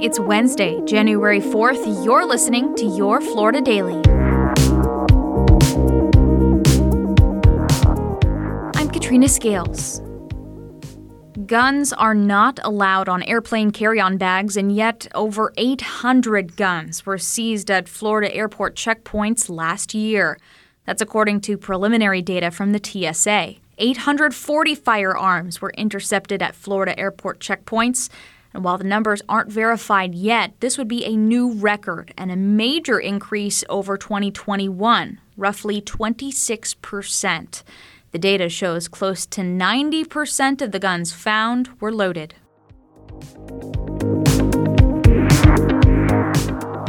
It's Wednesday, January 4th. You're listening to Your Florida Daily. I'm Katrina Scales. Guns are not allowed on airplane carry on bags, and yet over 800 guns were seized at Florida airport checkpoints last year. That's according to preliminary data from the TSA. 840 firearms were intercepted at Florida airport checkpoints. And while the numbers aren't verified yet, this would be a new record and a major increase over 2021, roughly 26%. The data shows close to 90% of the guns found were loaded.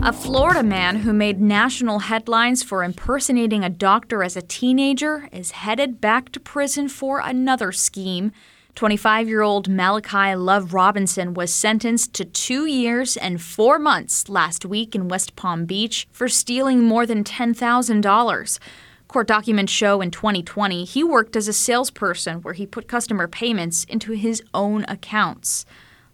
A Florida man who made national headlines for impersonating a doctor as a teenager is headed back to prison for another scheme. 25 year old Malachi Love Robinson was sentenced to two years and four months last week in West Palm Beach for stealing more than $10,000. Court documents show in 2020 he worked as a salesperson where he put customer payments into his own accounts.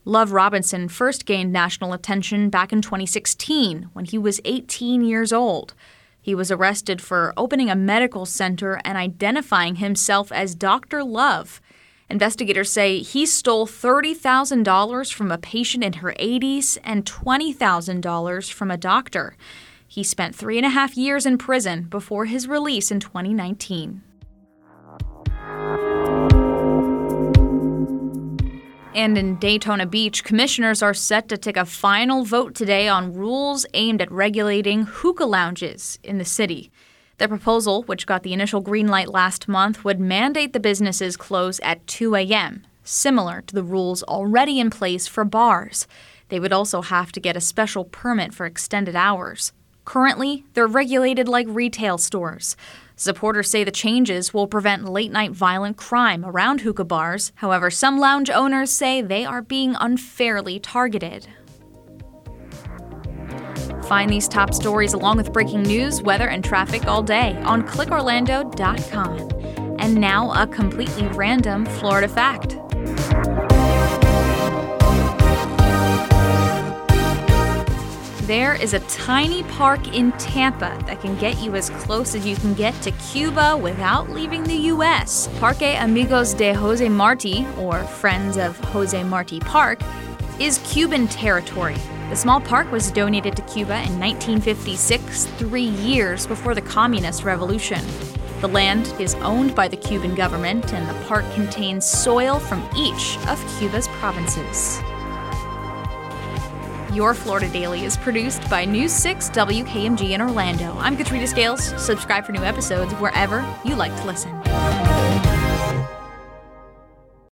Love Robinson first gained national attention back in 2016 when he was 18 years old. He was arrested for opening a medical center and identifying himself as Dr. Love. Investigators say he stole $30,000 from a patient in her 80s and $20,000 from a doctor. He spent three and a half years in prison before his release in 2019. And in Daytona Beach, commissioners are set to take a final vote today on rules aimed at regulating hookah lounges in the city. The proposal, which got the initial green light last month, would mandate the businesses close at 2 a.m., similar to the rules already in place for bars. They would also have to get a special permit for extended hours. Currently, they're regulated like retail stores. Supporters say the changes will prevent late night violent crime around hookah bars. However, some lounge owners say they are being unfairly targeted. Find these top stories along with breaking news, weather, and traffic all day on clickorlando.com. And now, a completely random Florida fact. There is a tiny park in Tampa that can get you as close as you can get to Cuba without leaving the U.S. Parque Amigos de Jose Marti, or Friends of Jose Marti Park, is Cuban territory. The small park was donated to Cuba in 1956, three years before the Communist Revolution. The land is owned by the Cuban government, and the park contains soil from each of Cuba's provinces. Your Florida Daily is produced by News 6 WKMG in Orlando. I'm Katrina Scales. Subscribe for new episodes wherever you like to listen.